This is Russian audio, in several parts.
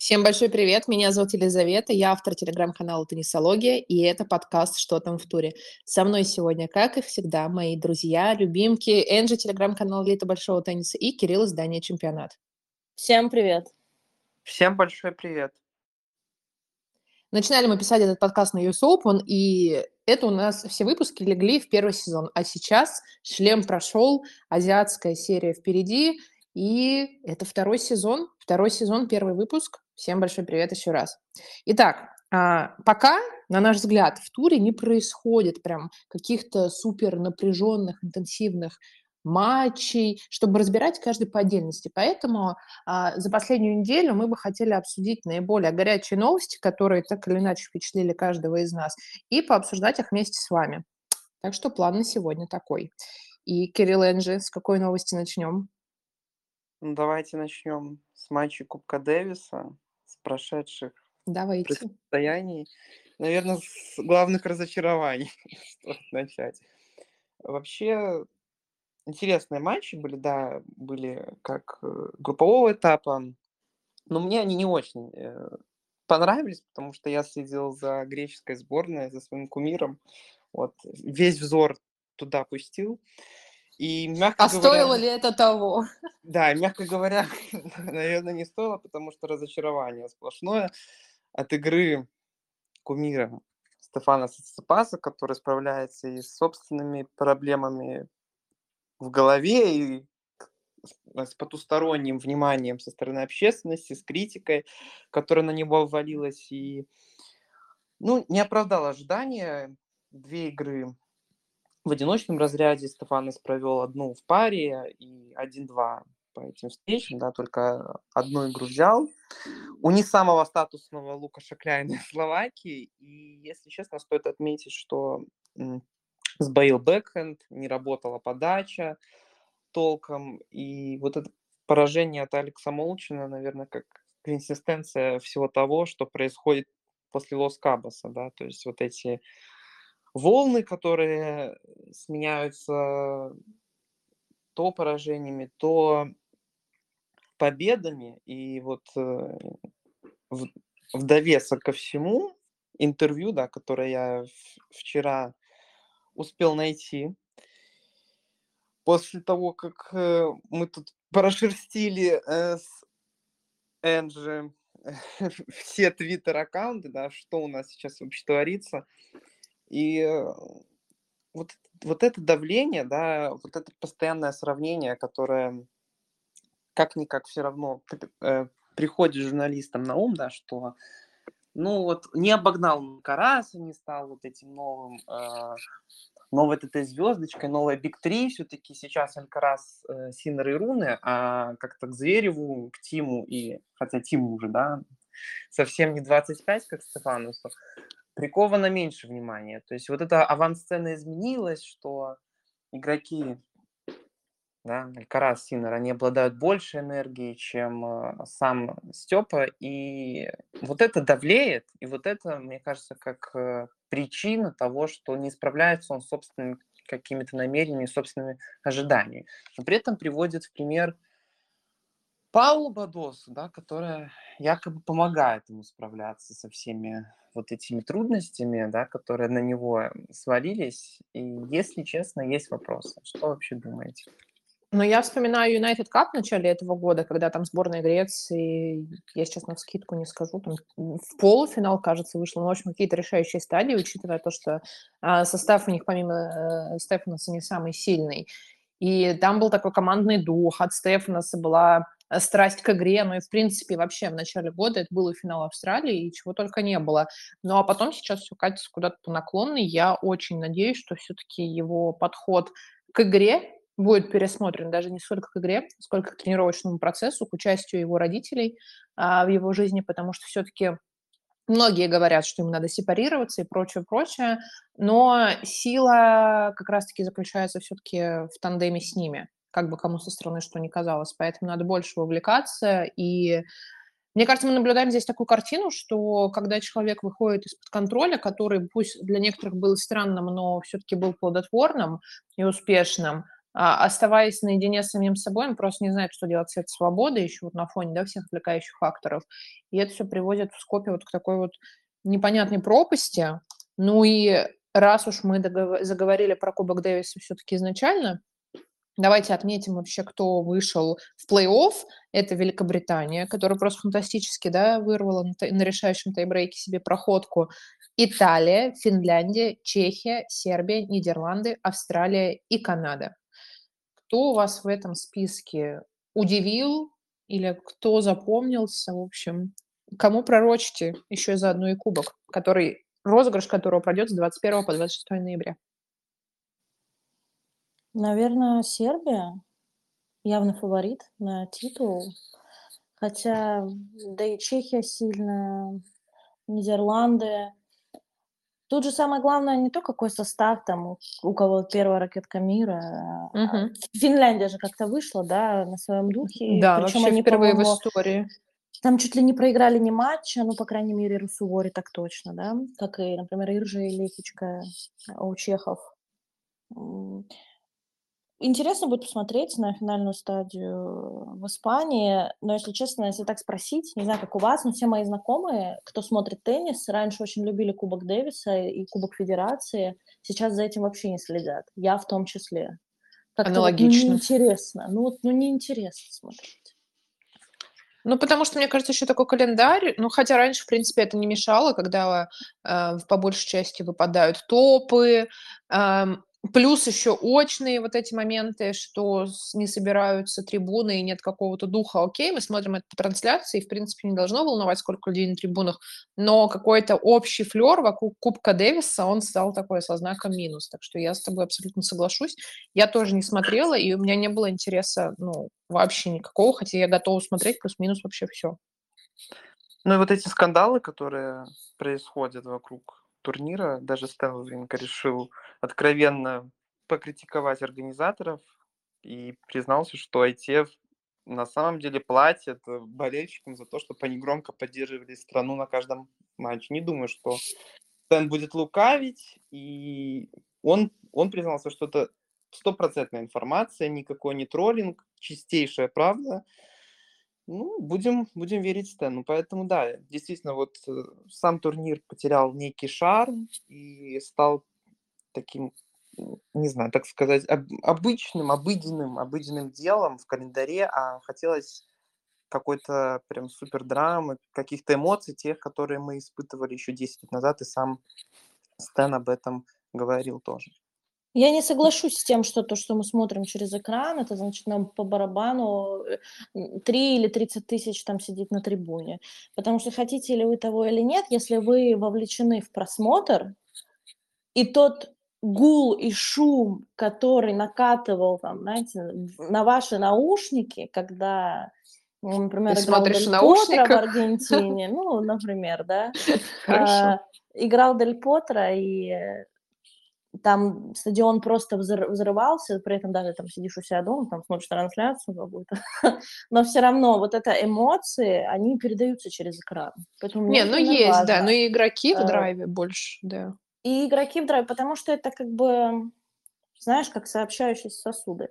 Всем большой привет, меня зовут Елизавета, я автор телеграм-канала «Теннисология», и это подкаст «Что там в туре?». Со мной сегодня, как и всегда, мои друзья, любимки, Энджи, телеграм-канал «Лето большого тенниса» и Кирилл, издание «Чемпионат». Всем привет. Всем большой привет. Начинали мы писать этот подкаст на US Open, и это у нас все выпуски легли в первый сезон. А сейчас шлем прошел, азиатская серия впереди, и это второй сезон, второй сезон, первый выпуск. Всем большой привет еще раз. Итак, а, пока, на наш взгляд, в туре не происходит прям каких-то супер напряженных, интенсивных матчей, чтобы разбирать каждый по отдельности. Поэтому а, за последнюю неделю мы бы хотели обсудить наиболее горячие новости, которые так или иначе впечатлили каждого из нас, и пообсуждать их вместе с вами. Так что план на сегодня такой. И, Кирилл Энджи, с какой новости начнем? Ну, давайте начнем с матча Кубка Дэвиса, с прошедших Давайте. противостояний. Наверное, с главных разочарований стоит начать. Вообще, интересные матчи были, да, были как э, группового этапа, но мне они не очень э, понравились, потому что я следил за греческой сборной, за своим кумиром, вот, весь взор туда пустил. И, мягко а говоря, стоило ли это того? Да, мягко говоря, наверное, не стоило, потому что разочарование сплошное от игры кумира Стефана Циципаса, который справляется и с собственными проблемами в голове, и с потусторонним вниманием со стороны общественности, с критикой, которая на него ввалилась, и ну, не оправдал ожидания. Две игры в одиночном разряде Стефанос провел одну в паре и один-два по этим встречам, да, только одну игру взял. У не самого статусного Лукаша Кляйна из Словакии. И, если честно, стоит отметить, что сбоил бэкхенд, не работала подача толком. И вот это поражение от Алекса Молчина, наверное, как консистенция всего того, что происходит после Лос Кабаса, да, то есть вот эти волны, которые сменяются то поражениями, то победами. И вот э, в, в довесок ко всему интервью, да, которое я вчера успел найти, после того, как э, мы тут прошерстили э, с Энджи все твиттер-аккаунты, да, что у нас сейчас вообще творится, и э, вот, вот это давление, да, вот это постоянное сравнение, которое как-никак все равно э, приходит журналистам на ум, да, что ну вот не обогнал Караса, не стал вот этим новым, э, новой этой звездочкой, новой Биг 3, все-таки сейчас Алькарас, э, Синер и Руны, а как-то к Звереву, к Тиму, и хотя Тиму уже, да, совсем не 25, как Стефанусу, приковано меньше внимания. То есть вот эта авансцена изменилась, что игроки, да, Алькарас, Синер, они обладают больше энергией, чем э, сам Степа, и вот это давлеет, и вот это, мне кажется, как э, причина того, что не справляется он с собственными какими-то намерениями, собственными ожиданиями. Но при этом приводит в пример Паулу Бадосу, да, которая якобы помогает ему справляться со всеми вот этими трудностями, да, которые на него свалились. И, если честно, есть вопросы. Что вообще думаете? Ну, я вспоминаю United Cup в начале этого года, когда там сборная Греции, я сейчас на скидку не скажу, там в полуфинал, кажется, вышла, ну, в общем, какие-то решающие стадии, учитывая то, что а, состав у них помимо э, Стефанаса не самый сильный. И там был такой командный дух, от Стефанаса была Э, страсть к игре, ну и, в принципе, вообще в начале года это был и финал Австралии, и чего только не было. Ну а потом сейчас все катится куда-то по наклонной. Я очень надеюсь, что все-таки его подход к игре будет пересмотрен даже не столько к игре, сколько к тренировочному процессу, к участию его родителей а, в его жизни, потому что все-таки Многие говорят, что им надо сепарироваться и прочее, прочее, но сила как раз-таки заключается все-таки в тандеме с ними как бы кому со стороны что ни казалось. Поэтому надо больше вовлекаться. И мне кажется, мы наблюдаем здесь такую картину, что когда человек выходит из-под контроля, который пусть для некоторых был странным, но все-таки был плодотворным и успешным, а, оставаясь наедине с самим собой, он просто не знает, что делать с этой свободой, еще вот на фоне, да, всех отвлекающих факторов. И это все приводит в Скопе вот к такой вот непонятной пропасти. Ну и раз уж мы заговорили про Кубок Дэвиса все-таки изначально, давайте отметим вообще, кто вышел в плей-офф. Это Великобритания, которая просто фантастически да, вырвала на, на решающем тайбрейке себе проходку. Италия, Финляндия, Чехия, Сербия, Нидерланды, Австралия и Канада. Кто вас в этом списке удивил или кто запомнился, в общем, кому пророчите еще заодно и кубок, который, розыгрыш которого пройдет с 21 по 26 ноября? Наверное, Сербия явно фаворит на титул. Хотя, да и Чехия сильная, Нидерланды. Тут же самое главное не то, какой состав там, у кого первая ракетка мира. Угу. Финляндия же как-то вышла, да, на своем духе. Да, Причем вообще они, впервые в истории. Там чуть ли не проиграли ни матча, ну, по крайней мере, Русувори так точно, да, как и, например, Иржа и Лехичка у чехов. Интересно будет посмотреть на финальную стадию в Испании, но, если честно, если так спросить, не знаю, как у вас, но все мои знакомые, кто смотрит теннис, раньше очень любили Кубок Дэвиса и Кубок Федерации, сейчас за этим вообще не следят, я в том числе. Как-то Аналогично. Вот, неинтересно, ну вот, ну неинтересно смотреть. Ну, потому что, мне кажется, еще такой календарь, ну, хотя раньше, в принципе, это не мешало, когда э, по большей части выпадают топы, э, Плюс еще очные вот эти моменты, что не собираются трибуны и нет какого-то духа. Окей, мы смотрим это по трансляции, в принципе, не должно волновать, сколько людей на трибунах, но какой-то общий флер вокруг Кубка Дэвиса, он стал такой со знаком минус. Так что я с тобой абсолютно соглашусь. Я тоже не смотрела, и у меня не было интереса, ну, вообще никакого, хотя я готова смотреть плюс-минус вообще все. Ну и вот эти скандалы, которые происходят вокруг турнира, даже Стеллинг решил откровенно покритиковать организаторов и признался, что ITF на самом деле платят э, болельщикам за то, чтобы они громко поддерживали страну на каждом матче. Не думаю, что Стэн будет лукавить, и он, он признался, что это стопроцентная информация, никакой не троллинг, чистейшая правда. Ну, будем, будем верить Стэну. Поэтому, да, действительно, вот э, сам турнир потерял некий шарм и стал таким, не знаю, так сказать, об, обычным, обыденным, обыденным делом в календаре, а хотелось какой-то прям супер драмы, каких-то эмоций, тех, которые мы испытывали еще 10 лет назад, и сам Стэн об этом говорил тоже. Я не соглашусь с тем, что то, что мы смотрим через экран, это значит нам по барабану 3 или 30 тысяч там сидит на трибуне. Потому что хотите ли вы того или нет, если вы вовлечены в просмотр, и тот гул и шум, который накатывал там, знаете, на ваши наушники, когда, ну, например, Ты играл Дель Потро в Аргентине, ну, например, да, а, играл Дель Потро, и там стадион просто взрывался, при этом даже там сидишь у себя дома, там смотришь трансляцию какую-то, но все равно вот это эмоции, они передаются через экран. Поэтому Не, ну есть, важно. да, но и игроки в э, драйве больше, да. И игроки в драйве, потому что это как бы, знаешь, как сообщающиеся сосуды.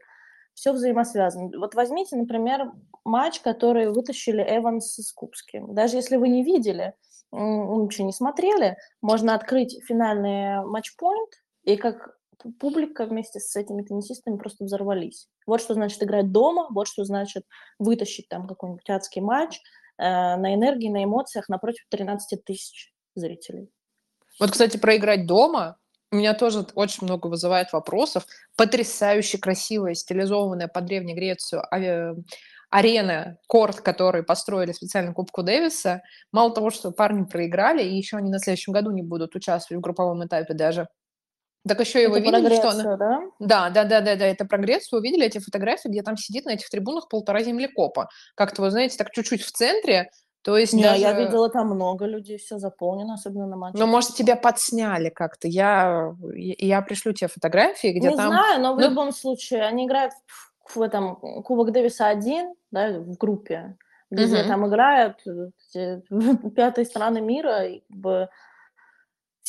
Все взаимосвязано. Вот возьмите, например, матч, который вытащили Эванс с Кубским. Даже если вы не видели, ничего не смотрели, можно открыть финальный матчпоинт, и как публика вместе с этими теннисистами просто взорвались. Вот что значит играть дома, вот что значит вытащить там какой-нибудь адский матч э, на энергии, на эмоциях напротив 13 тысяч зрителей. Вот, кстати, про играть дома у меня тоже очень много вызывает вопросов. Потрясающе красивая, стилизованная под Древней Грецию ави... арена, корт, который построили специально Кубку Дэвиса. Мало того, что парни проиграли, и еще они на следующем году не будут участвовать в групповом этапе даже. Так еще и вы видели, что она... да? Да, да, да, да, да, это прогресс. Вы видели эти фотографии, где там сидит на этих трибунах полтора землекопа. Как-то, вы знаете, так чуть-чуть в центре, то есть Не, даже... я видела там много людей, все заполнено, особенно на матче. Ну, может, тебя подсняли как-то. Я, я пришлю тебе фотографии, где Не там... Не знаю, но в ну... любом случае они играют в, в этом Кубок Дэвиса один, да, в группе, где угу. там играют пятые страны мира, и как бы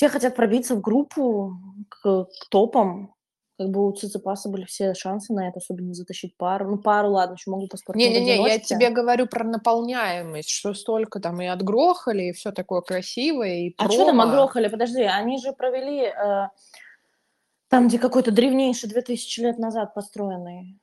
все хотят пробиться в группу к, к топам. как бы у Циципаса были все шансы на это, особенно затащить пару. Ну, пару, ладно, еще могу по Не-не-не, я тебе говорю про наполняемость, что столько там и отгрохали, и все такое красивое, и А что там отгрохали? Подожди, они же провели э, там, где какой-то древнейший 2000 лет назад построенный.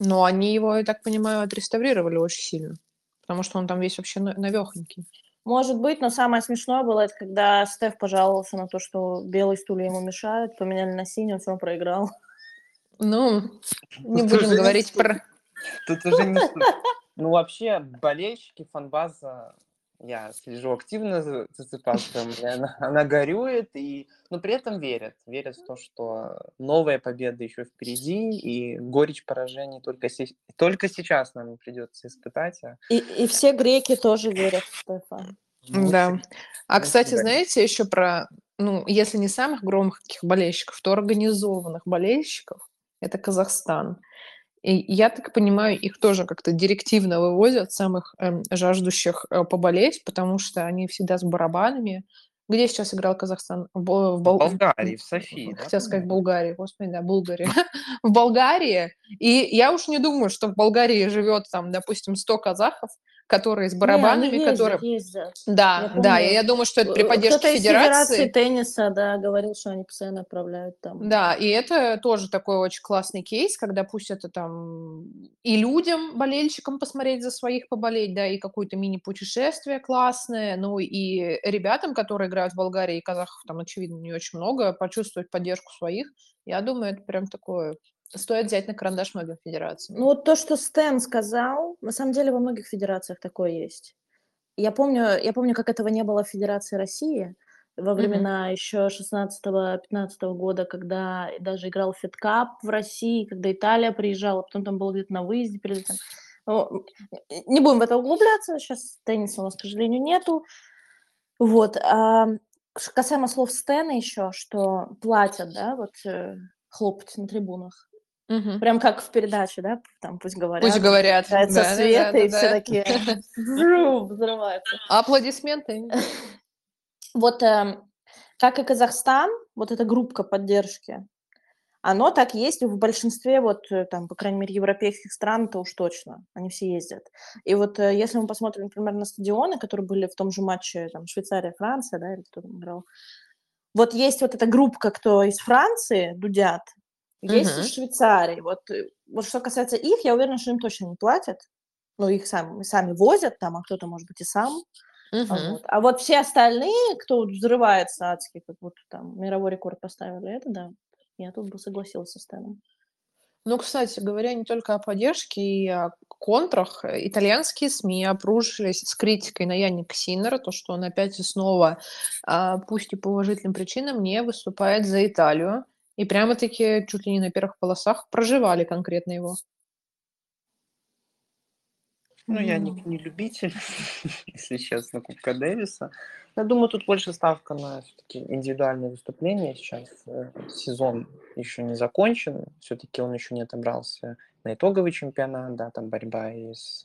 Но они его, я так понимаю, отреставрировали очень сильно, потому что он там весь вообще навехонький. Может быть, но самое смешное было, это когда Стеф пожаловался на то, что белые стулья ему мешают, поменяли на синий, он все равно проиграл. Ну, не Тут будем говорить не... про... Тут уже не... Ну, вообще, болельщики фанбаза я слежу активно за Циципасом, она, она горюет, и, но при этом верят. Верят в то, что новая победа еще впереди, и горечь поражений только, се, только сейчас нам придется испытать. А... И, и все греки тоже верят в Стефан. Ну, да. А, кстати, знаете еще про, ну, если не самых громких болельщиков, то организованных болельщиков, это Казахстан. И я так понимаю, их тоже как-то директивно вывозят, самых эм, жаждущих э, поболеть, потому что они всегда с барабанами. Где сейчас играл Казахстан? В, в, Бол... в Болгарии, в Софии. Хотел да? сказать Болгарии, господи, да, Болгария. в Болгарии. И я уж не думаю, что в Болгарии живет там, допустим, 100 казахов, которые с барабанами, не, ездят, которые... Ездят. Да, я помню, да, я думаю, что это при поддержке кто-то федерации. федерации тенниса, да, говорил, что они постоянно отправляют там. Да, и это тоже такой очень классный кейс, когда пусть это там и людям, болельщикам посмотреть за своих поболеть, да, и какое-то мини-путешествие классное, ну и ребятам, которые играют в Болгарии и казахов, там, очевидно, не очень много, почувствовать поддержку своих, я думаю, это прям такое стоит взять на карандаш многим федерациям. Ну вот то, что Стэн сказал, на самом деле во многих федерациях такое есть. Я помню, я помню, как этого не было в Федерации России во времена mm-hmm. еще 16-15 года, когда даже играл Федкап в России, когда Италия приезжала, потом там был где-то на выезде перед этим. Ну, не будем в это углубляться, сейчас тенниса у нас, к сожалению, нету. Вот. А касаемо слов Стэна еще, что платят, да, вот э, хлопать на трибунах. Угу. Прям как в передаче, да, там пусть говорят. Пусть говорят. Да, света, да, да, и да, все да. такие взрываются. Аплодисменты. Вот э, как и Казахстан, вот эта группа поддержки, оно так есть в большинстве, вот э, там, по крайней мере, европейских стран, то уж точно, они все ездят. И вот э, если мы посмотрим, например, на стадионы, которые были в том же матче, там, Швейцария-Франция, да, или кто там играл, вот есть вот эта группа, кто из Франции, дудят, есть uh-huh. из Швейцарии. Вот, э, вот что касается их, я уверена, что им точно не платят. Ну, их сами, сами возят там, а кто-то, может быть, и сам. Uh-huh. Вот. А вот все остальные, кто взрывается адски, как будто там мировой рекорд поставили, это да. Я тут бы согласилась с Стэном. Ну, кстати говоря, не только о поддержке и о контрах. Итальянские СМИ обрушились с критикой на Янника Синера, то, что он опять и снова, а, пусть и по уважительным причинам, не выступает за Италию. И прямо-таки чуть ли не на первых полосах проживали конкретно его. Ну, я не, не любитель, если честно, Кубка Дэвиса. Я думаю, тут больше ставка на все-таки индивидуальные выступления. Сейчас э, сезон еще не закончен, все-таки он еще не отобрался на итоговый чемпионат, да, там борьба и с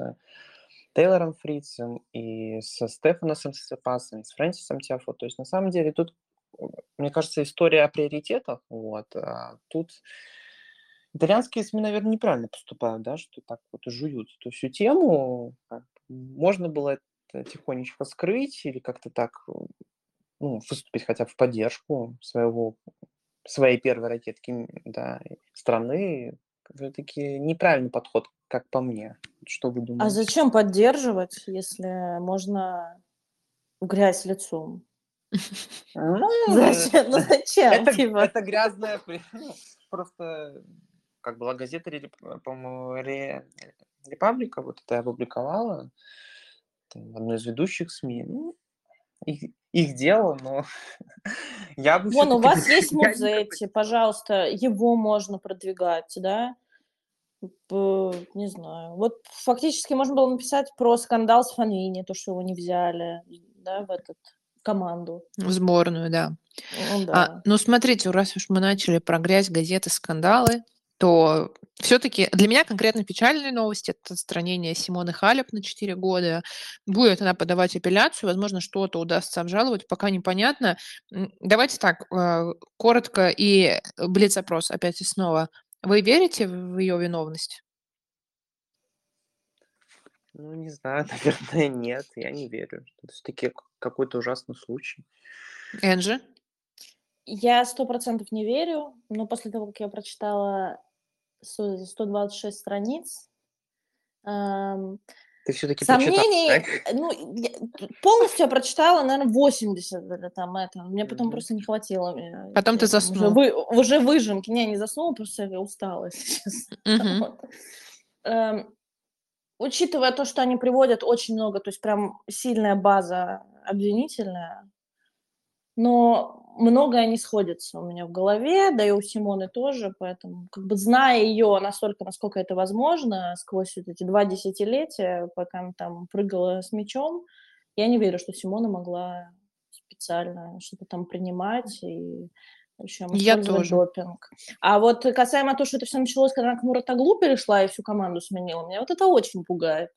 Тейлором Фрицем, и со Стефаносом Сепасом, и с Фрэнсисом Тиафо. То есть, на самом деле, тут мне кажется, история о приоритетах. Вот. А тут итальянские СМИ, наверное, неправильно поступают, да, что так вот жуют эту всю тему. Можно было это тихонечко скрыть или как-то так ну, выступить хотя бы в поддержку своего, своей первой ракетки да, страны. Все-таки неправильный подход, как по мне. Что вы а думаете? А зачем поддерживать, если можно грязь лицом? Ну, зачем? Ну, зачем? Это, типа? это грязная... Ну, просто, как была газета, по-моему, Репаблика, вот это опубликовала, там, одной из ведущих СМИ. Ну, их, их дело, но я бы... Вон, у вас есть музей, пожалуйста, его можно продвигать, да? Не знаю. Вот фактически можно было написать про скандал с Фанвини, то, что его не взяли, да, в этот команду. Сборную, да. Ну, да. А, ну, смотрите, раз уж мы начали про грязь, газеты, скандалы, то все-таки для меня конкретно печальная новость – это отстранение Симоны Халеп на 4 года. Будет она подавать апелляцию, возможно, что-то удастся обжаловать, пока непонятно. Давайте так, э, коротко и блиц-опрос опять и снова. Вы верите в ее виновность? Ну, не знаю, наверное, нет, я не верю. Это все-таки какой-то ужасный случай. Энджи? Я сто процентов не верю, но после того, как я прочитала 126 страниц, эм, Ты все-таки сомнений, ну, я полностью я прочитала, наверное, 80 или там это, мне потом mm-hmm. просто не хватило. Потом ты заснул. Уже, вы, уже выжимки, не, не заснула, просто я устала сейчас. Mm-hmm. Вот. Эм, учитывая то, что они приводят очень много, то есть прям сильная база обвинительная, но многое не сходится у меня в голове, да и у Симоны тоже, поэтому, как бы зная ее настолько, насколько это возможно, сквозь вот эти два десятилетия, пока она там прыгала с мячом, я не верю, что Симона могла специально что-то там принимать и общем, я тоже. допинг. А вот касаемо того, что это все началось, когда она к Муратаглу перешла и всю команду сменила, меня вот это очень пугает.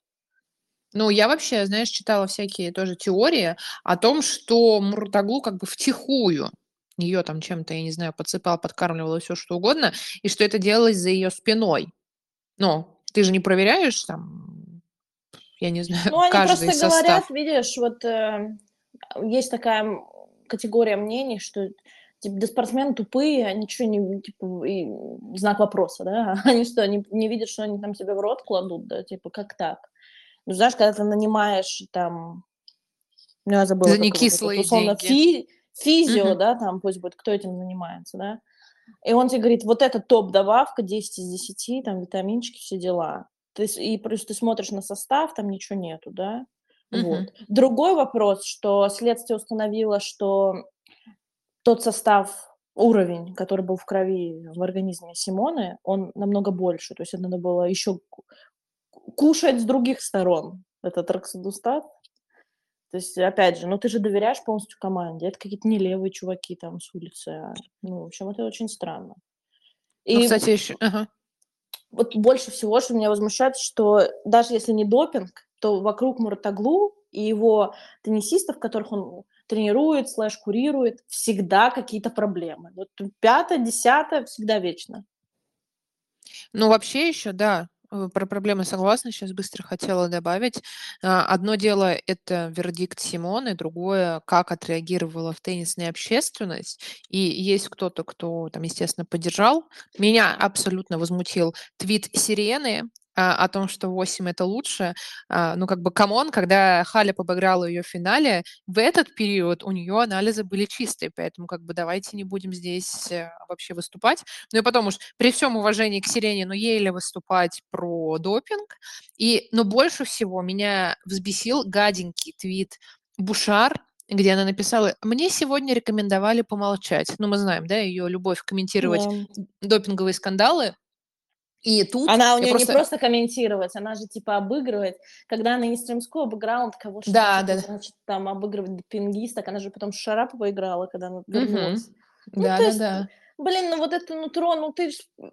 Ну, я вообще, знаешь, читала всякие тоже теории о том, что Муртаглу как бы втихую ее там чем-то, я не знаю, подсыпал, подкармливал и все что угодно, и что это делалось за ее спиной. Ну, ты же не проверяешь там, я не знаю, Ну, они просто состав. говорят, видишь, вот э, есть такая категория мнений, что типа, да спортсмены тупые, они что, не, типа, и, знак вопроса, да, они что, не, не видят, что они там себе в рот кладут, да, типа, как так? Ну, знаешь, когда ты нанимаешь там, ну, я забыла. За некислые вот, условно, деньги. Фи, физио, uh-huh. да, там пусть будет, кто этим занимается, да, и он тебе говорит, вот это топ-добавка, 10 из 10, там, витаминчики, все дела. Ты, и плюс ты смотришь на состав, там ничего нету, да. Вот. Другой вопрос, что следствие установило, что тот состав, уровень, который был в крови в организме Симоны, он намного больше. То есть это надо было еще кушать с других сторон этот роксодустат. То есть, опять же, ну ты же доверяешь полностью команде. Это какие-то не левые чуваки там с улицы. А, ну, в общем, это очень странно. Ну, И ну, кстати, еще... Ага. Вот больше всего, что меня возмущает, что даже если не допинг, то вокруг Муратаглу и его теннисистов, которых он тренирует, слэш курирует, всегда какие-то проблемы. Вот пятое, десятое, всегда вечно. Ну, вообще еще, да, Э, про проблемы согласна, сейчас быстро хотела добавить. А, одно дело– это вердикт Симоны, другое– как отреагировала в теннисная общественность. И есть кто-то, кто там, естественно, поддержал. Меня абсолютно возмутил твит Серены, о том, что 8 это лучше. А, ну, как бы, come on, когда Халеп обыграла ее в финале, в этот период у нее анализы были чистые, поэтому, как бы, давайте не будем здесь э, вообще выступать. Ну, и потом уж, при всем уважении к Серене, ну, ей ли выступать про допинг. И, но больше всего меня взбесил гаденький твит Бушар, где она написала, мне сегодня рекомендовали помолчать. Ну, мы знаем, да, ее любовь комментировать ее. допинговые скандалы. И тут она у нее просто... не просто комментировать, она же типа обыгрывает. Когда она Истримскую обыграла, он кого что да, да, значит, там обыгрывает пингисток, она же потом Шарапова играла, когда она вернулась. Угу. Ну, да, да, есть, да. Блин, ну вот это нутро, ну ты,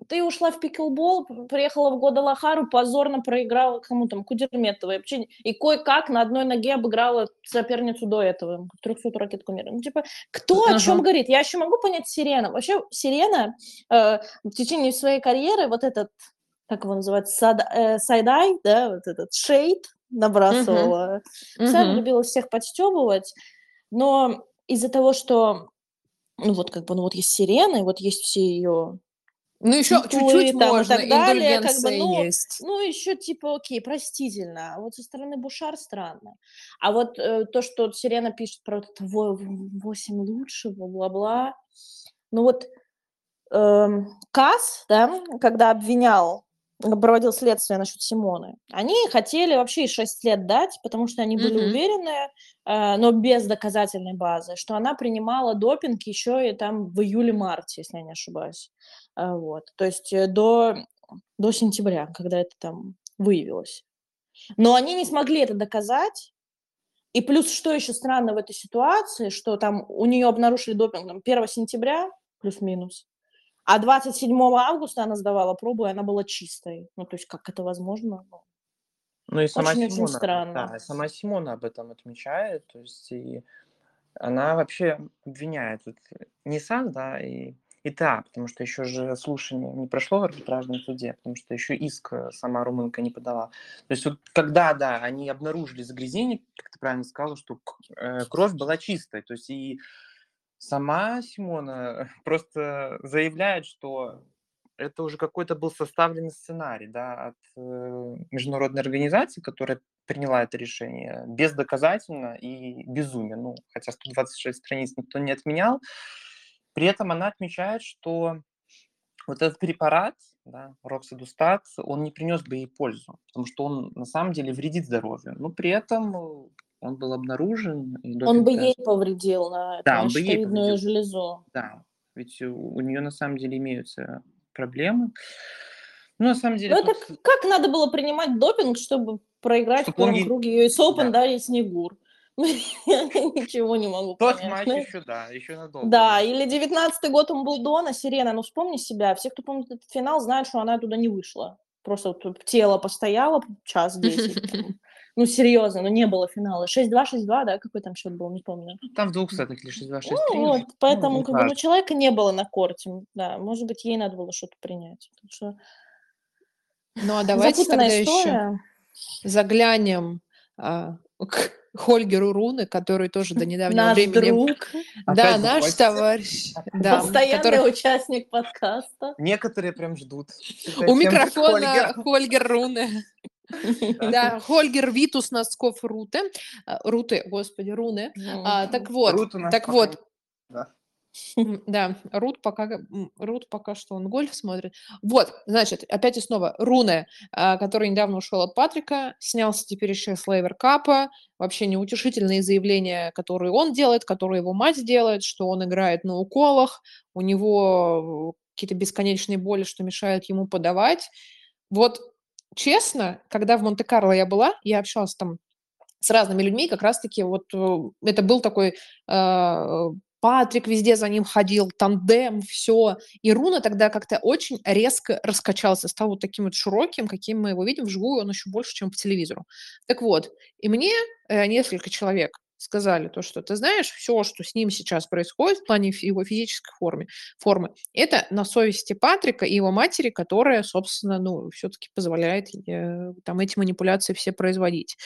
ты ушла в пиклбол, приехала в Гуадалахару, позорно проиграла кому там, Кудерметовой. Вообще, и кое-как на одной ноге обыграла соперницу до этого, 300 ракетку мира. Ну, типа, кто о чем говорит? Я еще могу понять Сирена. Вообще, Сирена э, в течение своей карьеры вот этот, как его называют, сад, э, сайдай, да, вот этот шейд набрасывала. Uh-huh. Вся uh-huh. любила всех подстебывать, но из-за того, что ну вот как бы, ну вот есть сирена, и вот есть все ее ну, еще чуть-чуть там, можно, и так далее, как бы, ну, есть. Ну, еще типа, окей, простительно. А вот со стороны Бушар странно. А вот э, то, что Сирена пишет про это 8 лучше, бла-бла-бла. Ну вот э, Касс, да, когда обвинял проводил следствие насчет Симоны, они хотели вообще 6 лет дать, потому что они были mm-hmm. уверены, э, но без доказательной базы, что она принимала допинг еще и там в июле-марте, если я не ошибаюсь. Э, вот. То есть э, до, до сентября, когда это там выявилось. Но они не смогли это доказать, и плюс, что еще странно в этой ситуации, что там у нее обнаружили допинг там, 1 сентября, плюс-минус, А 27 августа она сдавала пробу, и она была чистой. Ну, то есть, как это возможно? Ну, Ну и сама Очень-очень Симона, странно. да, сама Симона об этом отмечает, то есть и она вообще обвиняет вот Nissan, да, и, и ТА, потому что еще же слушание не прошло в арбитражном суде, потому что еще иск э, сама румынка не подала. То есть вот когда, да, они обнаружили загрязнение, как ты правильно сказала, что э, кровь была чистой, то есть и сама Симона просто заявляет, что это уже какой-то был составленный сценарий, да, от э, международной организации, которая приняла это решение, бездоказательно и безумие. Ну, хотя 126 страниц никто не отменял. При этом она отмечает, что вот этот препарат, да, роксидустат, он не принес бы ей пользу, потому что он на самом деле вредит здоровью. Но при этом э, он был обнаружен. и Он бы ей повредил на, Да, он бы ей повредил. железу. Да, ведь у, у нее на самом деле имеются проблемы. Ну, на самом деле, Ну, это тут- к- как надо было принимать допинг, чтобы проиграть Чтоб в он первом ей- круге US Open, Да. да, и Снегур? Я ничего не могу тот понять. матч Ну, еще, да, еще надолго. Да, или 19-й год Умблдона, Сирена, ну вспомни себя. Все, кто помнит этот финал, знают, что она туда не вышла. Просто вот тело постояло час 10. Ну, серьезно, ну не было финала. 6-2, 6-2, да, какой там счет был, не помню. Там в двух сетах лишь 2 6 Ну, вот, поэтому, не как бы, ну, человека не было на корте. Да, может быть, ей надо было что-то принять. Так что Ну а давайте запутанная тогда еще история. заглянем а, к Хольгеру Руны, который тоже до недавнего Наш времени... друг, Да, Опять наш гость. товарищ. Да, постоянный который участник подкаста. Некоторые прям ждут. у микрофона Хольгер. Хольгер Руны. Да, Хольгер Витус Носков Руте. А, Руты, господи, Руны. А, так вот, Рут у нас так пока вот, Да. Рут пока, Рут пока что он гольф смотрит. Вот, значит, опять и снова Руне, а, который недавно ушел от Патрика, снялся теперь еще с Лейвер Капа. Вообще неутешительные заявления, которые он делает, которые его мать делает, что он играет на уколах, у него э, какие-то бесконечные боли, что мешают ему подавать. Вот честно, когда в Монте-Карло я была, я общалась там с разными людьми, как раз-таки вот э, это был такой э, Патрик везде за ним ходил, тандем, все. И Руна тогда как-то очень резко раскачался, стал вот таким вот широким, каким мы его видим вживую, он еще больше, чем по телевизору. Так вот, и мне э, несколько человек сказали то, что ты знаешь, все, что с ним сейчас происходит в плане его физической формы, формы, это на совести Патрика и его матери, которая, собственно, ну, все-таки позволяет э, там эти манипуляции все производить.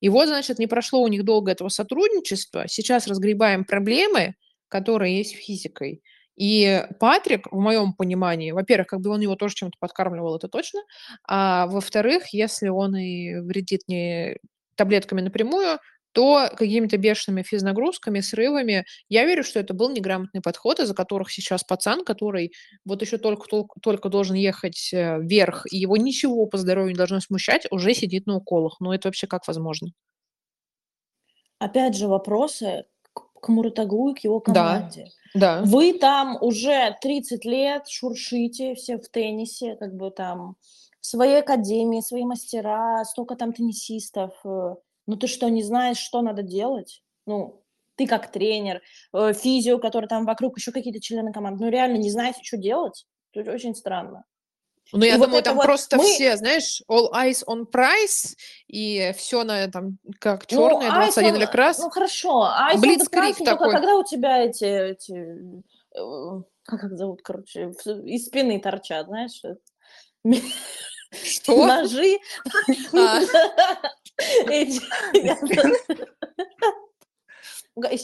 И вот, значит, не прошло у них долго этого сотрудничества. Сейчас разгребаем проблемы, которые есть физикой. И Патрик, в моем понимании, во-первых, как бы он его тоже чем-то подкармливал, это точно. А во-вторых, если он и вредит не таблетками напрямую, то какими-то бешеными физнагрузками, срывами. Я верю, что это был неграмотный подход, из-за которых сейчас пацан, который вот еще только, только, только должен ехать э, вверх, и его ничего по здоровью не должно смущать, уже сидит на уколах. Ну, это вообще как возможно? Опять же, вопросы к Муратаглу и к его Да. команде. Да. Вы там уже 30 лет шуршите все в теннисе, как бы там в своей академии, свои мастера, столько там теннисистов. Ну ты что, не знаешь, что надо делать? Ну, ты как тренер, э, физио, который там вокруг, еще какие-то члены команды, ну реально не знаете, что делать? Это очень странно. Ну, я И вот думаю, это там вот просто мы- все, знаешь, all eyes on price, и все на там как Ну, черное, 21 Ice или on- крас. Ну хорошо, а Ice on the Price, ну, такой. когда у тебя эти, эти э, как их зовут, короче, из спины торчат, знаешь, э, Что? ножи.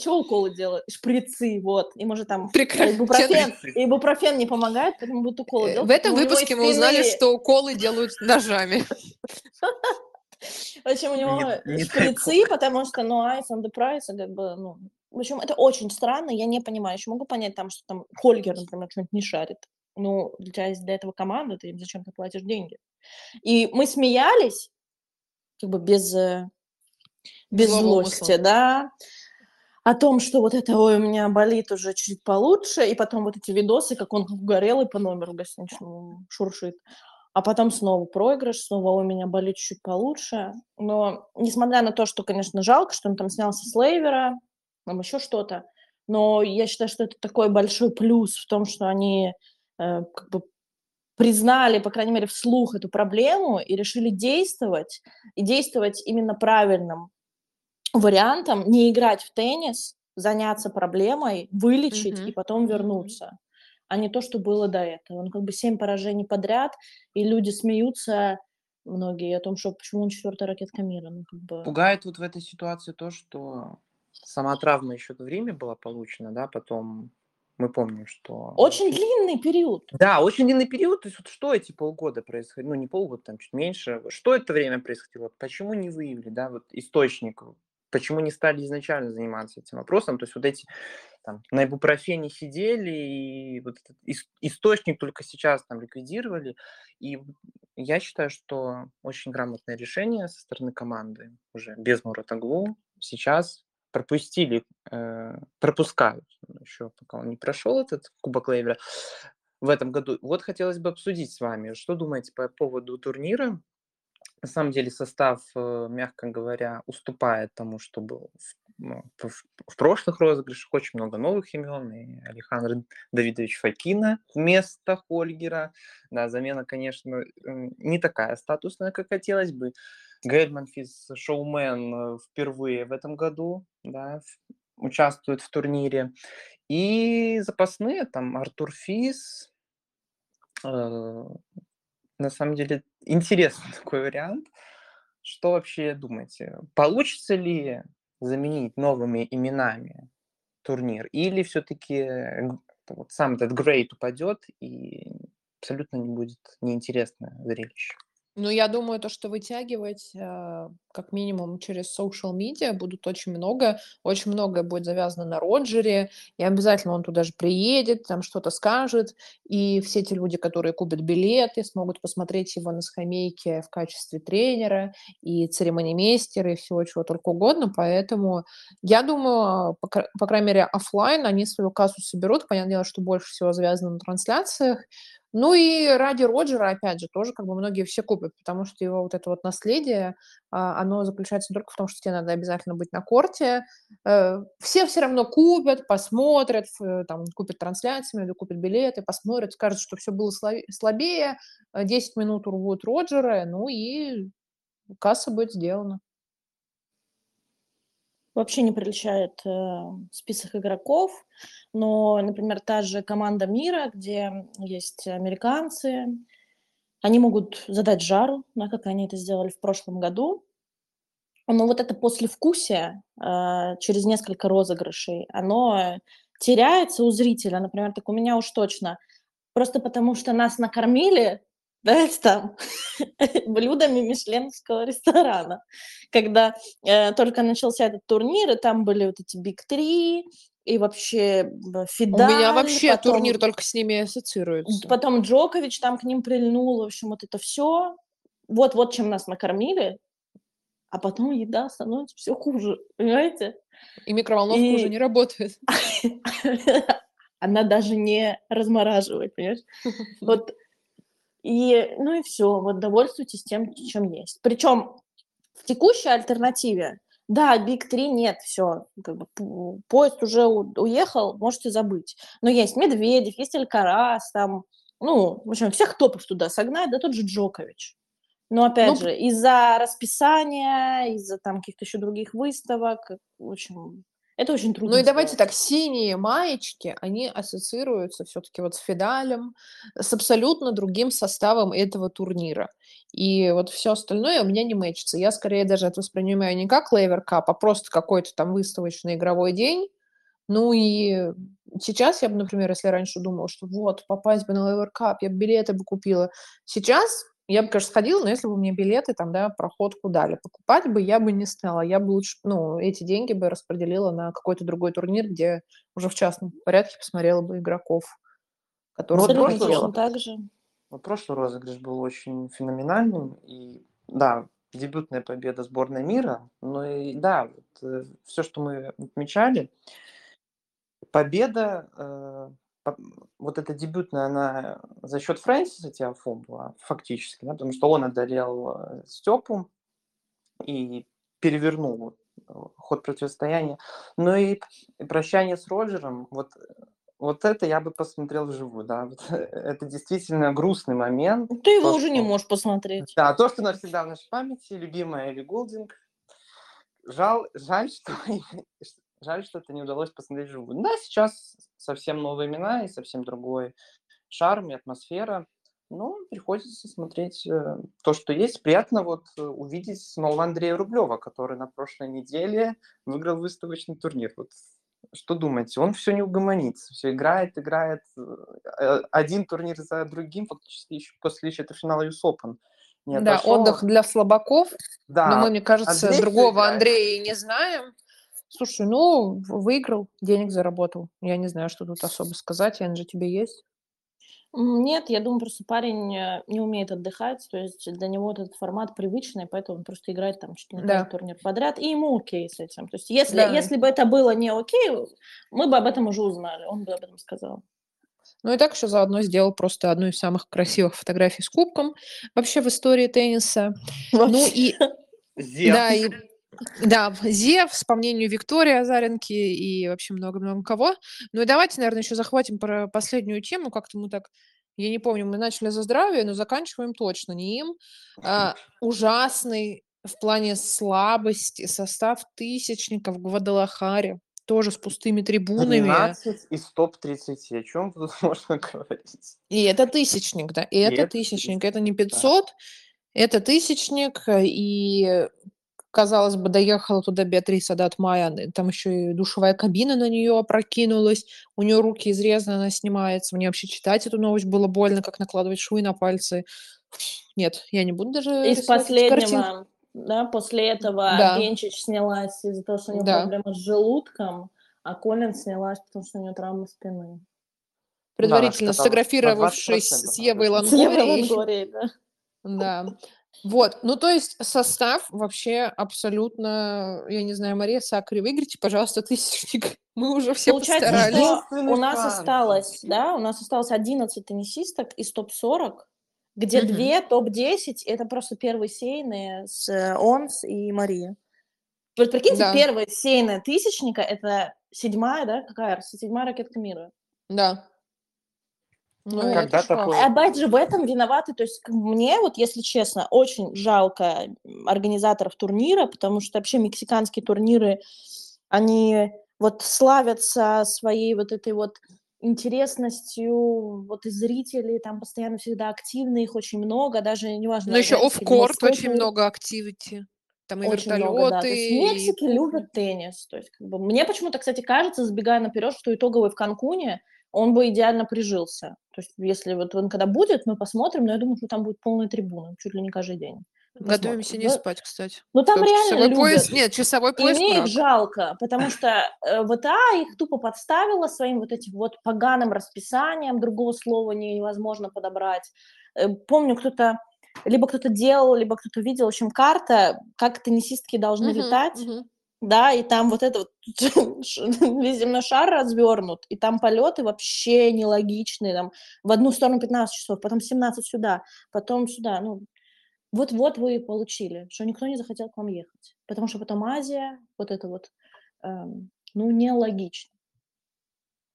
Чего уколы делают? Шприцы, вот. Им уже там Прекрасно. ибупрофен, ибупрофен не помогает, поэтому будут уколы Э, делать. В этом выпуске мы узнали, что уколы делают ножами. В общем, у него Не- не дай шприцы, потому что, ну, ice on the price, как бы, ну... В общем, это очень странно, я не понимаю. Еще могу понять, там, что там Хольгер, например, что-нибудь не шарит. Ну, для тебя есть для этого команда, ты им зачем ты платишь деньги? И мы смеялись, как бы без, э, без Злого злости, да, о том, что вот это, ой, у меня болит уже чуть получше, и потом вот эти видосы, как он угорел и по номеру гостиничному шуршит. А потом снова проигрыш, снова «Ой, у меня болит чуть получше. Но несмотря на то, что, конечно, жалко, что он там снялся с Лейвера, там еще что-то, но я считаю, что это такой большой плюс в том, что они э, как бы признали, по крайней мере, вслух эту проблему и решили действовать, и действовать именно правильным вариантом, не играть в теннис, заняться проблемой, вылечить Мгм. и потом вернуться, а не то, что было до этого. Ну, как бы семь поражений подряд, и люди смеются, многие, о том, что почему он четвертая ракетка мира. Ну, как бы... Пугает вот в этой ситуации то, что сама травма еще в время была получена, да, потом мы помним, что... Очень длинный период. Да, очень длинный период. То есть вот что эти полгода происходило, ну не полгода, там чуть меньше. Что это время происходило? Почему не выявили, да, вот источник? Почему не стали изначально заниматься этим вопросом? То есть вот эти там на ибупрофене сидели и вот этот ис- источник только сейчас там ликвидировали. И я считаю, что очень грамотное решение со стороны команды уже без Муратаглу сейчас пропустили, э, пропускают еще, пока он не прошел этот Кубок Лейвера в этом году. Вот хотелось бы обсудить с вами, что думаете по поводу турнира. На самом деле состав, э, мягко говоря, уступает тому, что был в, ну, в, в прошлых розыгрышах. Очень много новых имен. И Александр Давидович Факина вместо Хольгера. Да, замена, конечно, не такая статусная, как хотелось бы. Гаэль Манфис Шоумен э, впервые в этом году да, участвует в турнире. И запасные, там Артур Фис, э, на самом деле интересный такой вариант. Что вообще думаете? Получится ли заменить новыми именами турнир? Или все-таки вот сам этот грейд упадет и абсолютно не будет неинтересное зрелище? Ну, я думаю, то, что вытягивать э, как минимум через social media будут очень много. Очень многое будет завязано на Роджере, и обязательно он туда же приедет, там что-то скажет, и все те люди, которые купят билеты, смогут посмотреть его на скамейке в качестве тренера и церемонимейстера, и всего чего только угодно. Поэтому я думаю, по, по крайней мере, офлайн они свою кассу соберут. Понятное дело, что больше всего завязано на трансляциях, ну и ради Роджера, опять же, тоже как бы многие все купят, потому что его вот это вот наследие, а, оно заключается не только в том, что тебе надо обязательно быть на корте. Э, все все равно купят, посмотрят, там, купят трансляциями, купят билеты, посмотрят, скажут, что все было слабее, 10 минут урвут Роджера, ну и касса будет сделана вообще не приличает э, список игроков, но, например, та же команда мира, где есть американцы, они могут задать жару, да, как они это сделали в прошлом году. Но вот это послевкусие э, через несколько розыгрышей, оно теряется у зрителя, например, так у меня уж точно. Просто потому что нас накормили знаете, там блюдами мишленовского ресторана. Когда э, только начался этот турнир, и там были вот эти Биг Три, и вообще Фидаль. У меня вообще потом, турнир только с ними ассоциируется. Потом Джокович там к ним прильнул, в общем, вот это все. Вот, вот чем нас накормили, а потом еда становится все хуже, понимаете? И микроволновка и... уже не работает. Она даже не размораживает, понимаешь? Вот и, ну и все, вот довольствуйтесь тем, чем есть. Причем в текущей альтернативе, да, Биг 3 нет, все, как бы, поезд уже уехал, можете забыть. Но есть Медведев, есть Алькарас, там, ну, в общем, всех топов туда согнать, да тот же Джокович. Но опять ну, же, из-за расписания, из-за там каких-то еще других выставок, в общем, это очень трудно. Ну и давайте так, синие маечки, они ассоциируются все-таки вот с Федалем, с абсолютно другим составом этого турнира. И вот все остальное у меня не мэчится. Я скорее даже это воспринимаю не как Лейвер Кап, а просто какой-то там выставочный игровой день. Ну и сейчас я бы, например, если раньше думала, что вот, попасть бы на Лейвер Кап, я бы билеты бы купила. Сейчас я бы, конечно, сходила, но если бы мне билеты, там, да, проходку дали, покупать бы я бы не стала. Я бы лучше, ну, эти деньги бы распределила на какой-то другой турнир, где уже в частном порядке посмотрела бы игроков, которые вот прошлый, так же. Вот прошлый розыгрыш был очень феноменальным, и да, дебютная победа сборной мира, но и да, вот, э, все, что мы отмечали, победа э, вот эта дебютная, она за счет Фрэнсиса Тиафо была фактически, да, потому что он одолел э, Степу и перевернул э, ход противостояния. Но и прощание с Роджером, вот вот это я бы посмотрел вживую, да. Вот, это действительно грустный момент. Ты его То, уже не что- можешь посмотреть. Да, то, что навсегда в нашей памяти, любимая Элли Голдинг. Жал, жаль, что, жаль, что это не удалось посмотреть вживую. Да, сейчас совсем новые имена и совсем другой шарм и атмосфера. Ну, приходится смотреть э, то, что есть. Приятно вот э, увидеть снова Андрея Рублева, который на прошлой неделе выиграл выставочный турнир. Вот что думаете? Он все не угомонится, все играет, играет. э, Один турнир за другим, фактически еще после четвертьфинала US Open. Не Да, отошел. отдых для слабаков. Да, Но мы, мне кажется, Андрей другого играет. Андрея и не знаем. Слушай, ну, выиграл, денег заработал. Я не знаю, что тут особо сказать. Энджи, тебе есть? Нет, я думаю, просто парень э, не умеет отдыхать, то есть для него этот формат привычный, поэтому он просто играет там чуть ли не Да. каждый турнир подряд, и ему окей с этим. То есть если, Да. если бы это было не окей, мы бы об этом уже узнали, он бы об этом сказал. Ну и так еще заодно сделал просто одну из самых красивых фотографий с кубком вообще в истории тенниса. Ну и Зев. да, и да, Зев, по мнению Виктории Азаренки и вообще много-много кого. Ну и давайте, наверное, еще захватим про последнюю тему. Как-то мы так, я не помню, мы начали за здравие, но заканчиваем точно не им. А, ужасный в плане слабости состав тысячников в Гвадалахаре. Тоже с пустыми трибунами. 12 из топ-30. О чем тут можно говорить? И это тысячник, да, и, это это тысячник, это не 500, это тысячник, и, казалось бы, доехала туда Беатриса Датмая, там еще и душевая кабина на нее опрокинулась, у нее руки изрезаны, она снимается, мне вообще читать эту новость было больно, как накладывать швы на пальцы. Нет, я не буду даже Из последнего, да, после этого Да. Бенчич снялась из-за того, что у нее Да. проблема с желудком, а Колин снялась, потому что у нее травма спины. Предварительно на сфотографировавшись 20% с Евой она С Евой. Лонгорией, да. Да. Вот, ну то есть состав вообще абсолютно, я не знаю, Мария Сакари, выиграйте, пожалуйста, тысячник. Мы уже все Получается, постарались. что у нас шанс. осталось, да, у нас осталось 11 теннисисток из топ-40, где Мгм. две топ-10, это просто первые сейные с э, Онс и Мария. Вот прикиньте, Да. первая сейная тысячника, это седьмая, да, какая, седьмая ракетка мира. Да. Ну, это Когда такое- Опять же, в этом виноваты, то есть мне, вот если честно, очень жалко организаторов турнира, потому что вообще мексиканские турниры, они вот славятся своей вот этой вот интересностью, вот и зрители там постоянно всегда активны, их очень много, даже неважно. Но еще офкорт очень много активити. Там и Очень вертолеты, много, да. То есть в и Мексике кухня. любят теннис. То есть, как бы, мне почему-то, кстати, кажется, забегая наперед, что итоговый в Канкуне, он бы идеально прижился. То есть, если вот он когда будет, мы посмотрим, но я думаю, что там будет полная трибуна, чуть ли не каждый день. Готовимся не Ну, спать, кстати. Ну, там Как реально любят. пояс, нет, часовой И пояс мне их жалко, потому что э, ВТА их тупо подставила своим вот этим вот поганым расписанием, другого слова не- невозможно подобрать. Э, помню, кто-то, либо кто-то делал, либо кто-то видел, в общем, карта, как теннисистки должны Мгм, летать, мгм. Да, и там вот это вот земной шар развернут, и там полеты вообще нелогичные, там в одну сторону 15 часов, потом 17 сюда, потом сюда, ну, вот-вот вы и получили, что никто не захотел к вам ехать, потому что потом Азия, вот это вот, эм, ну, нелогично.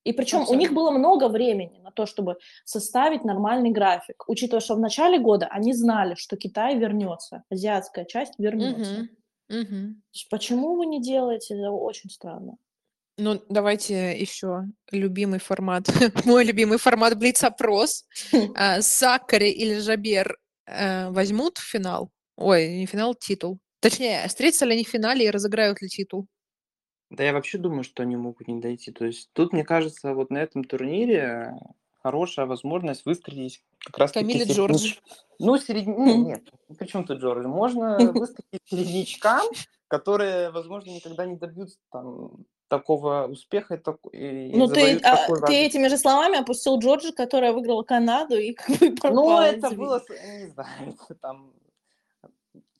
И причем у них Абсолютно. было много времени на то, чтобы составить нормальный график, учитывая, что в начале года они знали, что Китай вернется, азиатская часть вернется. Мгм, мгм. То есть Почему вы не делаете? Это очень странно. Ну, давайте еще любимый формат, мой любимый формат Блиц-опрос. А, Сакари или Жабер э, возьмут финал? Ой, не финал, титул. Точнее, встретятся ли они в финале и разыграют ли титул? Да я вообще думаю, что они могут не дойти. То есть тут, мне кажется, вот на этом турнире хорошая возможность выстрелить как раз таки... Камиле серед- Джордж. Ну, серед... не, нет, при чем тут Джордж? Можно выстрелить середнячкам, которые, возможно, никогда не добьются там такого успеха и, тако- и Ну, ты, а, ты важный- этими же словами опустил Джорджи, которая выиграла Канаду и как бы Ну, это было, не знаю, это там...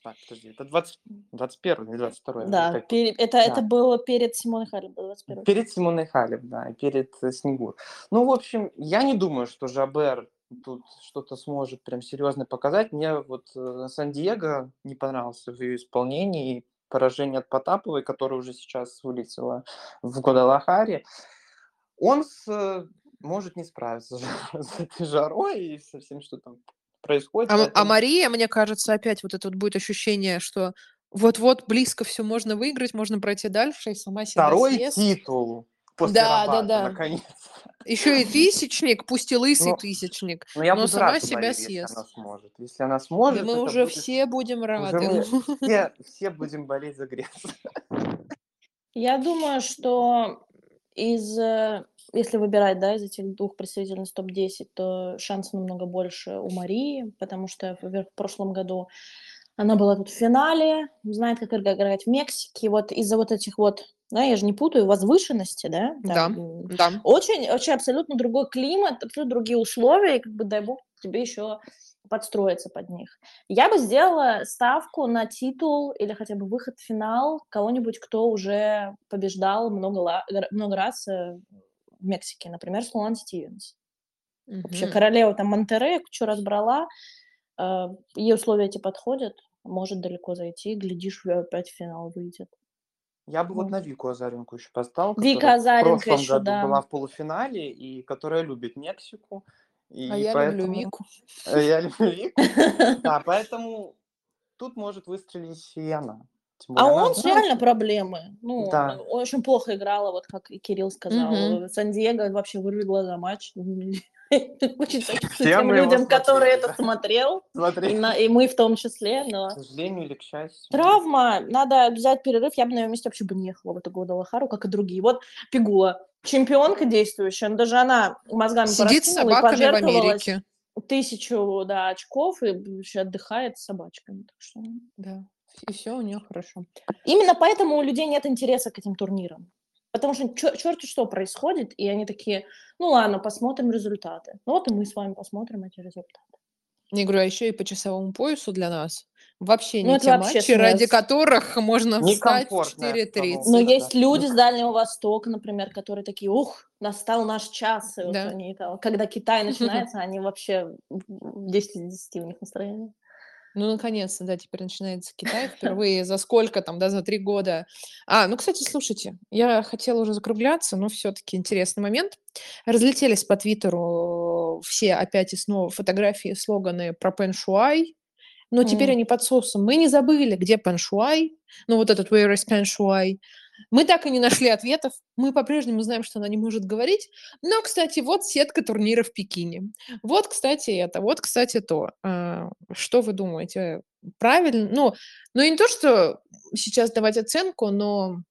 Так, подожди, это 20... 21 или 22 Да, пере- это, это Да. было перед Симоной Халеп, было 21 Перед Симоной Халеб, да, и перед э, Снегур. Ну, в общем, я не думаю, что Жабер тут что-то сможет прям серьезно показать. Мне вот э, Сан-Диего не понравился в ее исполнении. и Поражение от Потаповой, которая уже сейчас вылетела в Гвадалахаре. он с, может не справиться с этой жарой и со всем, что там происходит. А, а Мария, мне кажется, опять вот это вот будет ощущение, что вот-вот близко все можно выиграть, можно пройти дальше и сама себя Второй съест. титул после Да, да, Рабата, да. наконец. Еще и тысячник, пусть и лысый Ну, тысячник. Но я Но сама рад себя если съест. она сможет. Если она сможет, Да мы уже будет- все будем уже рады. мы все, все будем болеть за Грецию. Я думаю, что из, э, если выбирать, да, из этих двух представительниц топ-10, то шанс намного больше у Марии, потому что, в прошлом году она была тут в финале, знает, как играть в Мексике. Вот из-за вот этих вот, да, я же не путаю, возвышенности, да? Да. там, м, Да. Очень, очень абсолютно другой климат, абсолютно другие условия, и как бы дай бог тебе еще подстроиться под них. Я бы сделала ставку на титул или хотя бы выход в финал кого-нибудь, кто уже побеждал много, много раз э, в Мексике, например, Слуан Стивенс. Вообще Мгм. королева там Монтерея, кучу разбрала, э, ей условия эти подходят, может далеко зайти, глядишь, опять в финал выйдет. Я бы вот Вот. на Вику Азаренко еще поставил, Вика Азаренко в прошлом еще, году да. была в полуфинале, и которая любит Мексику. И А я поэтому... люблю Вику. Э, Я люблю Вику. Да, поэтому тут может выстрелить и она. Тем А более она он знает, реально проблемы. Ну, Да. очень плохо играла, вот как и Кирилл сказал. Мгм. Сан-Диего вообще вырви глаза матч. Очень сочувствую тем людям, которые это смотрел. И, мы в том числе, к сожалению или к счастью. Травма, надо взять перерыв. Я бы на ее месте вообще бы не ехала в эту Гвадалахару, как и другие. Вот Пигула, чемпионка действующая, но даже она мозгами Сидит с собаками в Америке. тысячу да, очков и вообще отдыхает с собачками. Так что... Да. И все у нее хорошо. Именно поэтому у людей нет интереса к этим турнирам. Потому что черт что происходит, и они такие, ну ладно, посмотрим результаты. Ну вот и мы с вами посмотрим эти результаты. Я говорю, а еще и по часовому поясу для нас вообще Ну, не это те вообще матчи, ради смерть. которых можно встать в Некомфортная 4.30. обстановка. Но да. есть люди с Дальнего Востока, например, которые такие, ух, настал наш час. И вот Да. они там, когда Китай начинается, они вообще в 10 из 10 у них настроение. Ну, наконец-то, да, теперь начинается Китай впервые за сколько там, да, за три года. А, ну, кстати, слушайте, я хотела уже закругляться, но все-таки интересный момент. Разлетелись по Твиттеру все опять и снова фотографии, слоганы про Пен Шуай. Но теперь М. они под соусом. Мы не забыли, где Пен Шуай, ну, вот этот Where is Пен Шуай. Мы так и не нашли ответов. Мы по-прежнему знаем, что она не может говорить. Но, кстати, вот сетка турнира в Пекине. Вот, кстати, это. Вот, кстати, то. А, Что вы думаете? Правильно? Ну, ну и не то, что сейчас давать оценку, но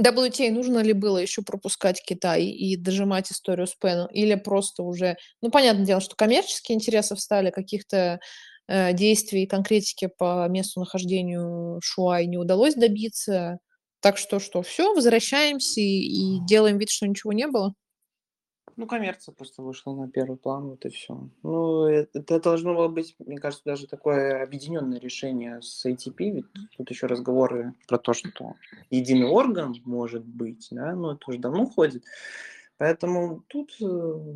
WTA нужно ли было еще пропускать Китай и дожимать историю с Пеном? Или просто уже... Ну, понятное дело, что коммерческие интересы встали, каких-то э, действий, конкретики по месту нахождению Шуай не удалось добиться. Так что что, все, возвращаемся и, и делаем вид, что ничего не было. Ну, коммерция просто вышла на первый план, вот и все. Ну, э- это должно было быть, мне кажется, даже такое объединенное решение с ATP, ведь тут еще разговоры про то, что единый орган может быть, да, но это уже давно ходит. Поэтому тут э,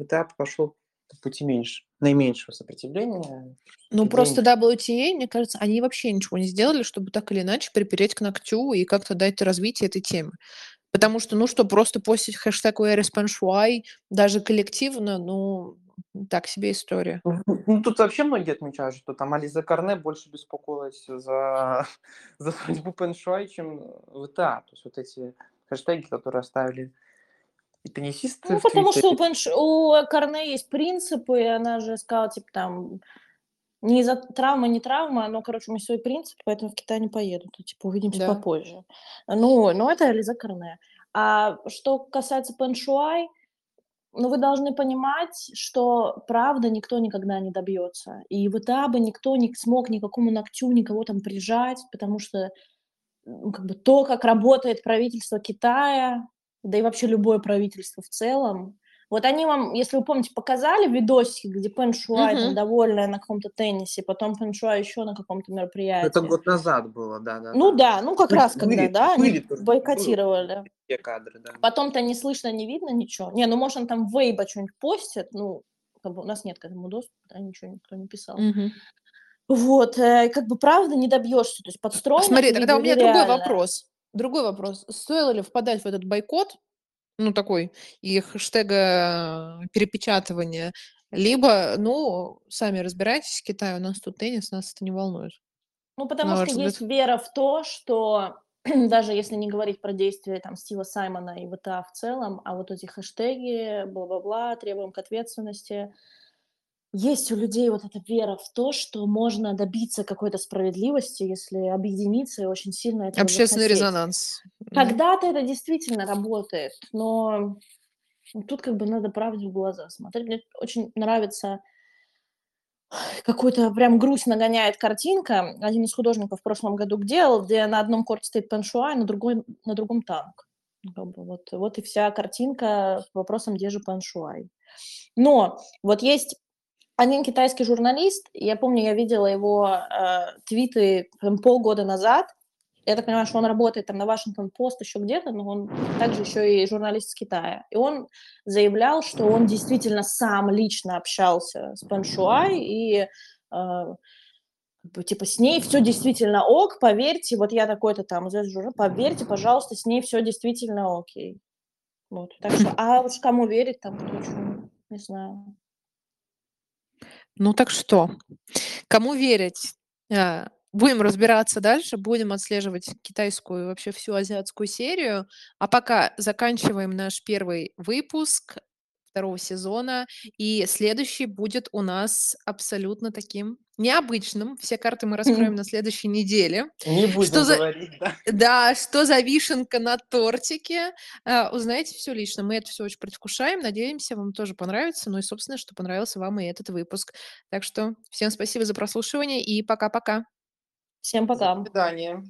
этап пошел по пути меньше, наименьшего сопротивления. Ну, Деньги. просто WTA, мне кажется, они вообще ничего не сделали, чтобы так или иначе припереть к ногтю и как-то дать развитие этой темы. Потому что, ну что, просто постить хэштег Shuai, даже коллективно, ну, так себе история. Ну, тут вообще многие отмечают, что там Ализа Карне больше беспокоилась за, за судьбу Пеншуай, чем ВТА. То есть вот эти хэштеги, которые оставили и теннисисты Ну, потому что у. Пенш- у Корне есть принципы, и она же сказала, типа, там, не из-за травмы, не травма, но, короче, у меня свой принцип, поэтому в Китай не поеду. То, типа, увидимся Да. попозже. Ну, ну, это Лиза Корне. А что касается Пеншуай, ну, вы должны понимать, что правда никто никогда не добьется. И в бы никто не смог никакому ногтю никого там прижать, потому что ну, как бы то, как работает правительство Китая, да и вообще любое правительство в целом. Вот они вам, если вы помните, показали видосики, где Пен Шуай там Мгм. довольная на каком-то теннисе, потом Пен Шуай еще на каком-то мероприятии. Это год назад было, да, да. Ну да, ну как Были- раз когда, были- да, они были тоже, бойкотировали. Те кадры, да. Потом-то не слышно, не видно ничего. Не, ну может он там Вейба что-нибудь постит, ну как бы у нас нет к этому доступа, да, ничего никто не писал. Мгм. Вот, э, как бы правда не добьешься, то есть подстроено. Смотри, тогда у меня другой нереально. вопрос. Другой вопрос. Стоило ли впадать в этот бойкот, ну, такой, и хэштега перепечатывания, либо, ну, сами разбирайтесь, Китай, у нас тут теннис, нас это не волнует. Ну, потому что взгляд? есть вера в то, что даже если не говорить про действия там Стива Саймона и ВТА в целом, а вот эти хэштеги, бла-бла-бла, требуем к ответственности, есть у людей вот эта вера в то, что можно добиться какой-то справедливости, если объединиться и очень сильно этого Общественный захотеть. резонанс. Когда-то это действительно работает, но тут как бы надо правде в глаза смотреть. Мне очень нравится какую-то прям грусть нагоняет картинка. Один из художников в прошлом году делал, где на одном корте стоит пеншуай, на, другой, на другом танк. Ну, вот, вот и вся картинка с вопросом, где же пеншуай. Но вот есть один китайский журналист, я помню, я видела его э, твиты прям полгода назад. Я так понимаю, что он работает там на Вашингтон-Пост, еще где-то, но он также еще и журналист из Китая. И он заявлял, что он действительно сам лично общался с Пэн Шуай, и э, типа с ней все действительно ок, поверьте, вот я такой-то там, поверьте, пожалуйста, с ней все действительно окей. Вот, так что, а уж кому верить там, кто что, не знаю. Ну так что, кому верить? А, Будем разбираться дальше, будем отслеживать китайскую и вообще всю азиатскую серию. А пока заканчиваем наш первый выпуск второго сезона. И следующий будет у нас абсолютно таким необычным. Все карты мы раскроем на следующей неделе. Не будем Что за- говорить, да. Да, что за вишенка на тортике. А, Узнаете все лично. Мы это все очень предвкушаем. Надеемся, вам тоже понравится. Ну и, собственно, что понравился вам и этот выпуск. Так что всем спасибо за прослушивание и пока-пока. Всем пока. До свидания.